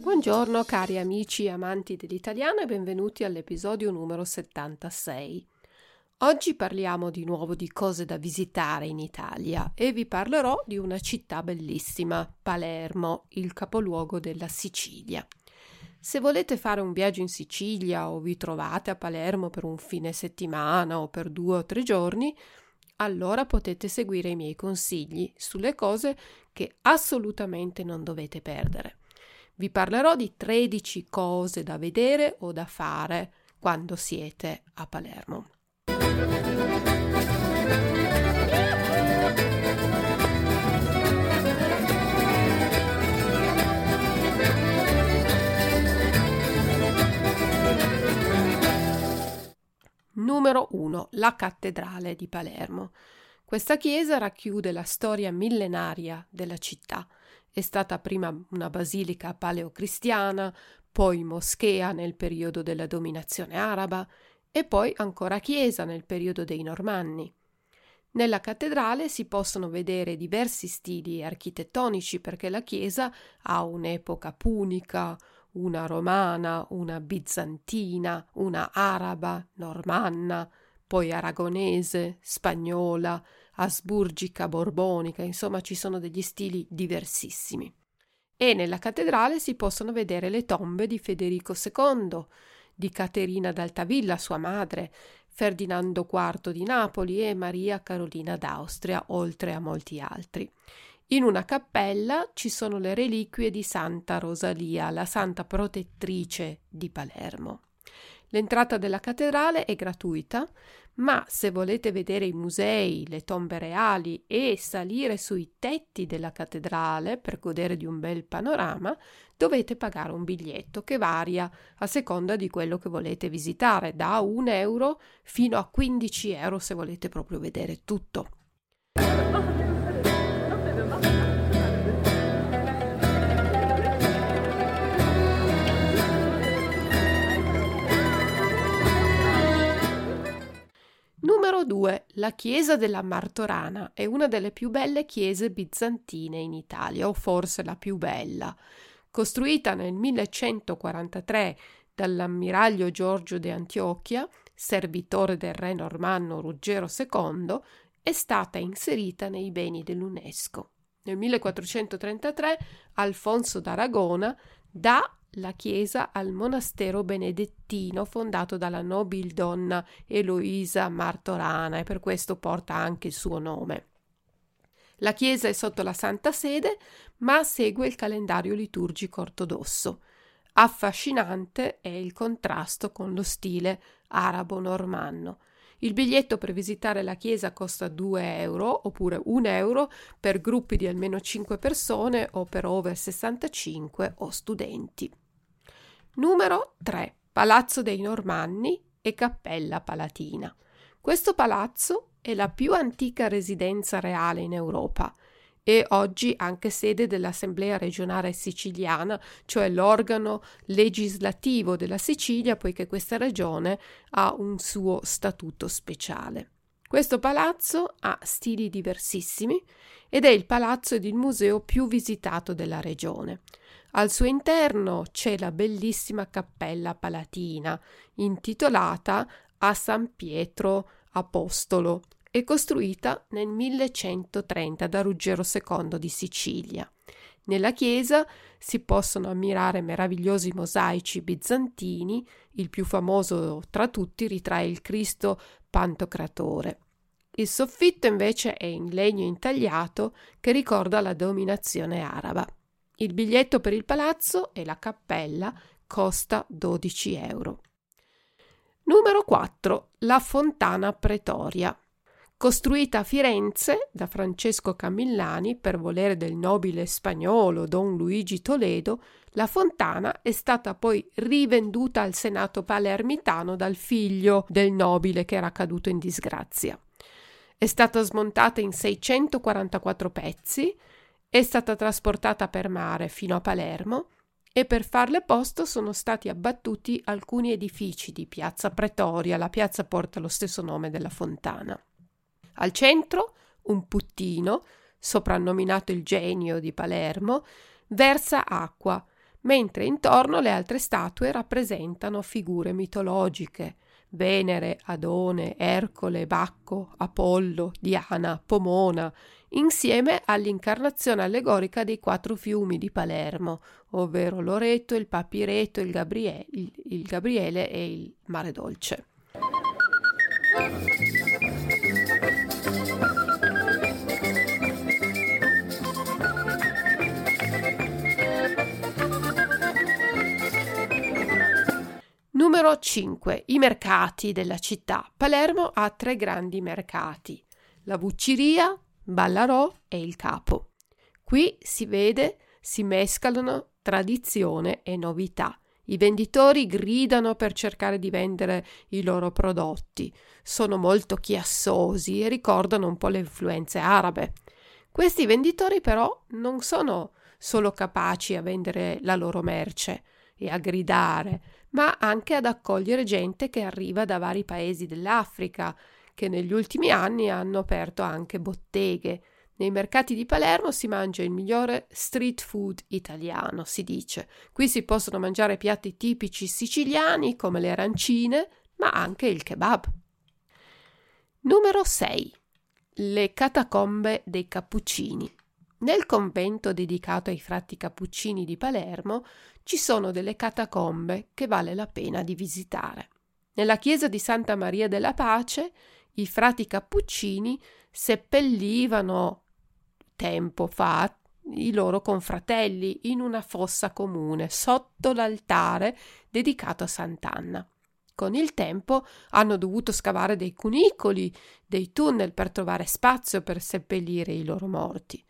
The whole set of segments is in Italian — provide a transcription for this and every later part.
Buongiorno cari amici e amanti dell'italiano e benvenuti all'episodio numero 76. Oggi parliamo di nuovo di cose da visitare in Italia e vi parlerò di una città bellissima, Palermo, il capoluogo della Sicilia. Se volete fare un viaggio in Sicilia o vi trovate a Palermo per un fine settimana o per due o tre giorni, allora potete seguire i miei consigli sulle cose che assolutamente non dovete perdere. Vi parlerò di 13 cose da vedere o da fare quando siete a Palermo. Numero 1. La cattedrale di Palermo. Questa chiesa racchiude la storia millenaria della città è stata prima una basilica paleocristiana, poi moschea nel periodo della dominazione araba e poi ancora chiesa nel periodo dei Normanni. Nella cattedrale si possono vedere diversi stili architettonici perché la chiesa ha un'epoca punica, una romana, una bizantina, una araba, normanna, poi aragonese, spagnola, asburgica, borbonica, insomma ci sono degli stili diversissimi. E nella cattedrale si possono vedere le tombe di Federico II, di Caterina d'Altavilla, sua madre, Ferdinando IV di Napoli e Maria Carolina d'Austria, oltre a molti altri. In una cappella ci sono le reliquie di Santa Rosalia, la santa protettrice di Palermo. L'entrata della cattedrale è gratuita, ma se volete vedere i musei, le tombe reali e salire sui tetti della cattedrale per godere di un bel panorama, dovete pagare un biglietto che varia a seconda di quello che volete visitare, da 1 euro fino a 15 euro se volete proprio vedere tutto. Numero 2. La chiesa della Martorana è una delle più belle chiese bizantine in Italia, o forse la più bella. Costruita nel 1143 dall'ammiraglio Giorgio de Antiochia, servitore del re normanno Ruggero II, è stata inserita nei beni dell'UNESCO. Nel 1433 Alfonso d'Aragona dà la chiesa al monastero benedettino fondato dalla nobildonna Eloisa Martorana e per questo porta anche il suo nome. La chiesa è sotto la Santa Sede, ma segue il calendario liturgico ortodosso. Affascinante è il contrasto con lo stile arabo-normanno. Il biglietto per visitare la chiesa costa 2 euro oppure 1 euro per gruppi di almeno 5 persone o per over 65 o studenti. Numero 3. Palazzo dei Normanni e Cappella Palatina. Questo palazzo è la più antica residenza reale in Europa e oggi anche sede dell'Assemblea regionale siciliana, cioè l'organo legislativo della Sicilia, poiché questa regione ha un suo statuto speciale. Questo palazzo ha stili diversissimi ed è il palazzo ed il museo più visitato della regione. Al suo interno c'è la bellissima cappella palatina, intitolata a San Pietro Apostolo, e costruita nel 1130 da Ruggero II di Sicilia. Nella chiesa si possono ammirare meravigliosi mosaici bizantini, il più famoso tra tutti ritrae il Cristo Pantocratore. Il soffitto invece è in legno intagliato che ricorda la dominazione araba. Il biglietto per il palazzo e la cappella costa 12 euro. Numero 4. La Fontana Pretoria. Costruita a Firenze da Francesco Camillani per volere del nobile spagnolo Don Luigi Toledo, la fontana è stata poi rivenduta al Senato palermitano dal figlio del nobile che era caduto in disgrazia. È stata smontata in 644 pezzi, è stata trasportata per mare fino a Palermo e per farle posto sono stati abbattuti alcuni edifici di Piazza Pretoria, la piazza porta lo stesso nome della fontana. Al centro un puttino, soprannominato il genio di Palermo, versa acqua, mentre intorno le altre statue rappresentano figure mitologiche. Venere, Adone, Ercole, Bacco, Apollo, Diana, Pomona, insieme all'incarnazione allegorica dei quattro fiumi di Palermo, ovvero Loreto, il Papireto, il Gabriele, il, il Gabriele e il Mare Dolce. Numero 5. I mercati della città. Palermo ha tre grandi mercati: la Bucciria, Ballarò e il Capo. Qui si vede, si mescolano tradizione e novità. I venditori gridano per cercare di vendere i loro prodotti. Sono molto chiassosi e ricordano un po' le influenze arabe. Questi venditori però non sono solo capaci a vendere la loro merce e a gridare, ma anche ad accogliere gente che arriva da vari paesi dell'Africa, che negli ultimi anni hanno aperto anche botteghe. Nei mercati di Palermo si mangia il migliore street food italiano, si dice. Qui si possono mangiare piatti tipici siciliani come le arancine, ma anche il kebab. Numero 6. Le catacombe dei Cappuccini. Nel convento dedicato ai frati cappuccini di Palermo ci sono delle catacombe che vale la pena di visitare. Nella chiesa di Santa Maria della Pace i frati cappuccini seppellivano tempo fa i loro confratelli in una fossa comune sotto l'altare dedicato a Sant'Anna. Con il tempo hanno dovuto scavare dei cunicoli, dei tunnel per trovare spazio per seppellire i loro morti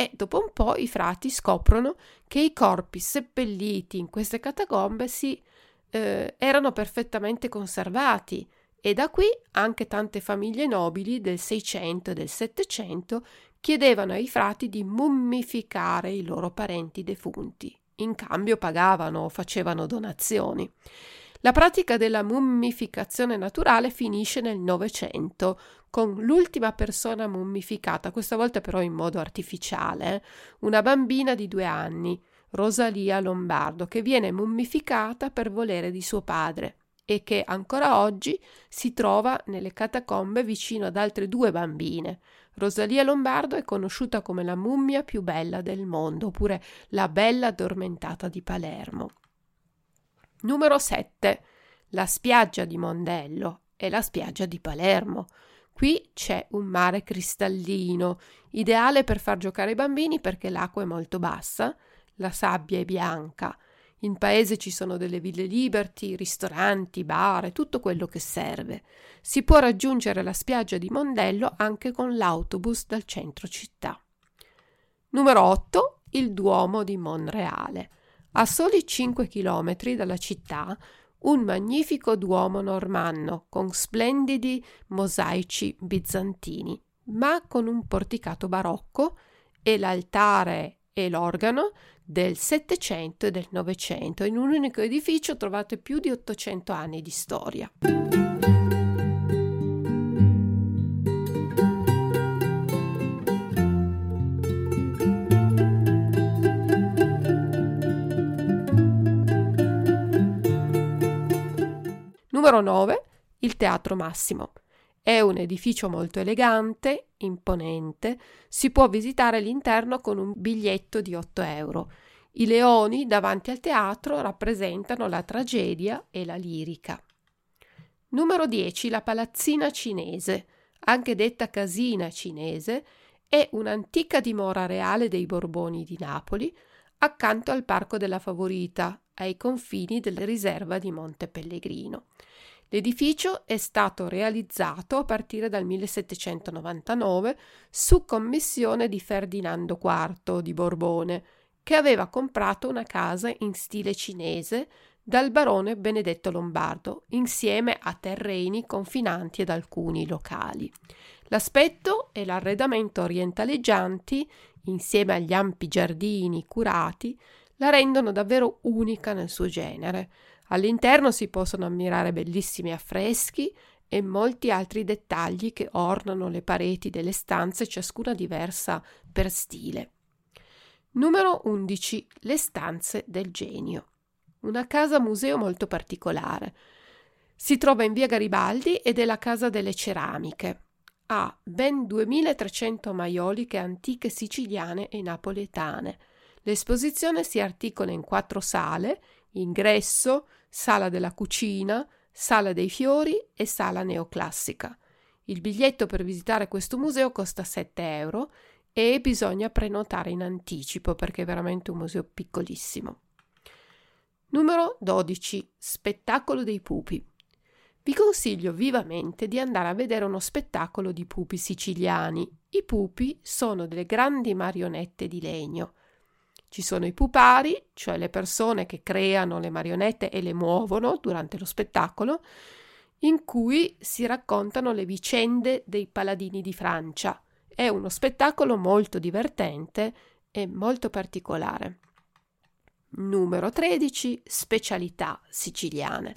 e dopo un po' i frati scoprono che i corpi seppelliti in queste catacombe si, eh, erano perfettamente conservati e da qui anche tante famiglie nobili del 600 e del 700 chiedevano ai frati di mummificare i loro parenti defunti. In cambio pagavano o facevano donazioni. La pratica della mummificazione naturale finisce nel Novecento con l'ultima persona mummificata, questa volta però in modo artificiale, una bambina di due anni, Rosalia Lombardo, che viene mummificata per volere di suo padre e che ancora oggi si trova nelle catacombe vicino ad altre due bambine. Rosalia Lombardo è conosciuta come la mummia più bella del mondo, oppure la bella addormentata di Palermo. Numero 7. La spiaggia di Mondello e la spiaggia di Palermo. Qui c'è un mare cristallino, ideale per far giocare i bambini perché l'acqua è molto bassa, la sabbia è bianca. In paese ci sono delle ville liberty, ristoranti, bar tutto quello che serve. Si può raggiungere la spiaggia di Mondello anche con l'autobus dal centro città. Numero 8. Il Duomo di Monreale. A soli 5 chilometri dalla città, un magnifico duomo normanno con splendidi mosaici bizantini, ma con un porticato barocco e l'altare e l'organo del Settecento e del Novecento. In un unico edificio trovate più di 800 anni di storia. Numero 9. Il Teatro Massimo. È un edificio molto elegante, imponente, si può visitare l'interno con un biglietto di 8 euro. I leoni davanti al teatro rappresentano la tragedia e la lirica. Numero 10. La palazzina cinese, anche detta casina cinese, è un'antica dimora reale dei Borboni di Napoli, accanto al Parco della Favorita, ai confini della riserva di Monte Pellegrino. L'edificio è stato realizzato a partire dal 1799 su commissione di Ferdinando IV di Borbone, che aveva comprato una casa in stile cinese dal barone Benedetto Lombardo, insieme a terreni confinanti ad alcuni locali. L'aspetto e l'arredamento orientaleggianti, insieme agli ampi giardini curati, la rendono davvero unica nel suo genere. All'interno si possono ammirare bellissimi affreschi e molti altri dettagli che ornano le pareti delle stanze, ciascuna diversa per stile. Numero 11. Le stanze del genio. Una casa museo molto particolare. Si trova in via Garibaldi ed è la casa delle ceramiche. Ha ben 2300 maioliche antiche siciliane e napoletane. L'esposizione si articola in quattro sale, ingresso, sala della cucina, sala dei fiori e sala neoclassica. Il biglietto per visitare questo museo costa 7 euro e bisogna prenotare in anticipo perché è veramente un museo piccolissimo. Numero 12. Spettacolo dei pupi. Vi consiglio vivamente di andare a vedere uno spettacolo di pupi siciliani. I pupi sono delle grandi marionette di legno ci sono i pupari, cioè le persone che creano le marionette e le muovono durante lo spettacolo, in cui si raccontano le vicende dei paladini di Francia. È uno spettacolo molto divertente e molto particolare. Numero 13. Specialità siciliane.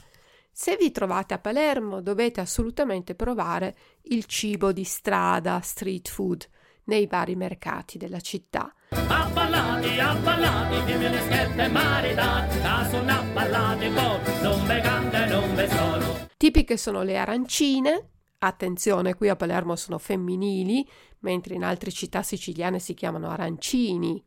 Se vi trovate a Palermo dovete assolutamente provare il cibo di strada, street food, nei vari mercati della città. Abballati, abballati, dimmi le scherze maritati, sono abballati poi, non ve canta non ve sono. Tipiche sono le arancine, attenzione qui a Palermo sono femminili, mentre in altre città siciliane si chiamano arancini.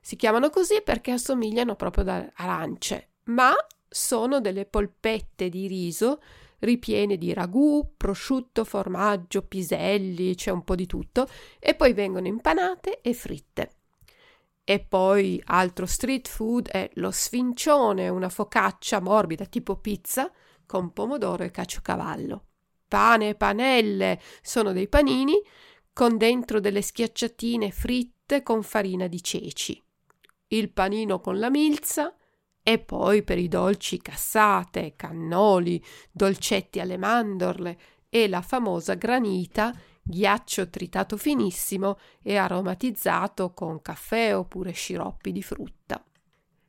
Si chiamano così perché assomigliano proprio ad arance, ma sono delle polpette di riso ripiene di ragù, prosciutto, formaggio, piselli, c'è un po' di tutto, e poi vengono impanate e fritte. E poi altro street food è lo sfincione, una focaccia morbida tipo pizza con pomodoro e caciocavallo. Pane e panelle sono dei panini con dentro delle schiacciatine fritte con farina di ceci. Il panino con la milza, e poi per i dolci cassate, cannoli, dolcetti alle mandorle e la famosa granita, ghiaccio tritato finissimo e aromatizzato con caffè oppure sciroppi di frutta.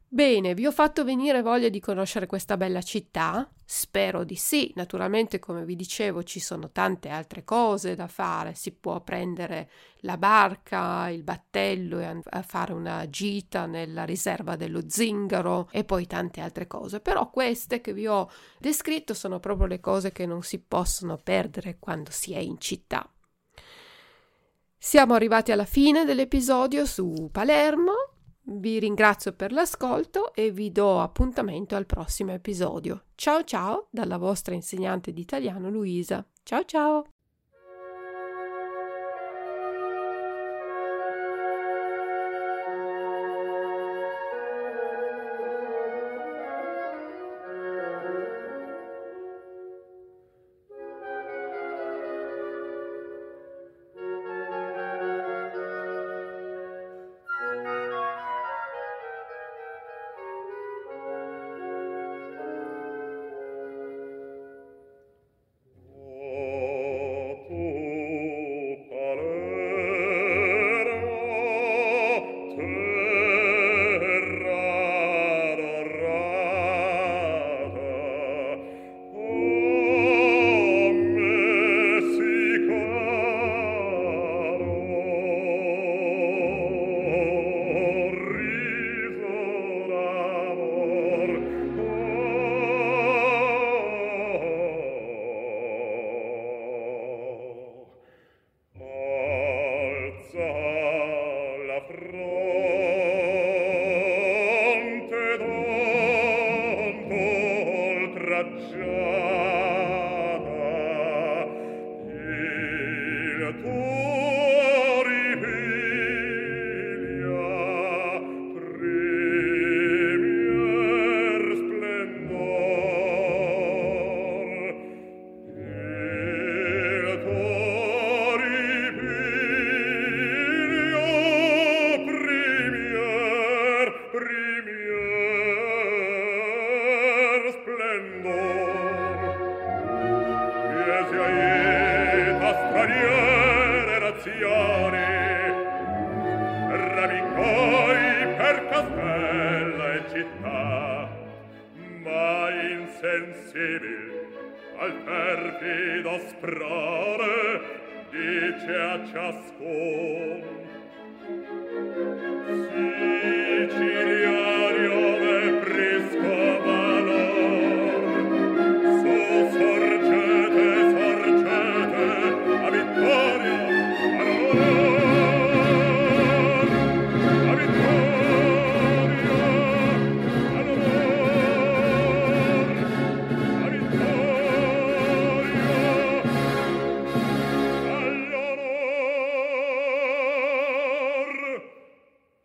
Bene, vi ho fatto venire voglia di conoscere questa bella città? Spero di sì. Naturalmente, come vi dicevo, ci sono tante altre cose da fare. Si può prendere la barca, il battello e fare una gita nella riserva dello zingaro e poi tante altre cose. Però queste che vi ho descritto sono proprio le cose che non si possono perdere quando si è in città. Siamo arrivati alla fine dell'episodio su Palermo. Vi ringrazio per l'ascolto e vi do appuntamento al prossimo episodio. Ciao ciao dalla vostra insegnante di italiano Luisa. Ciao ciao! Ciascun